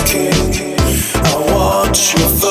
I want your. Thoughts.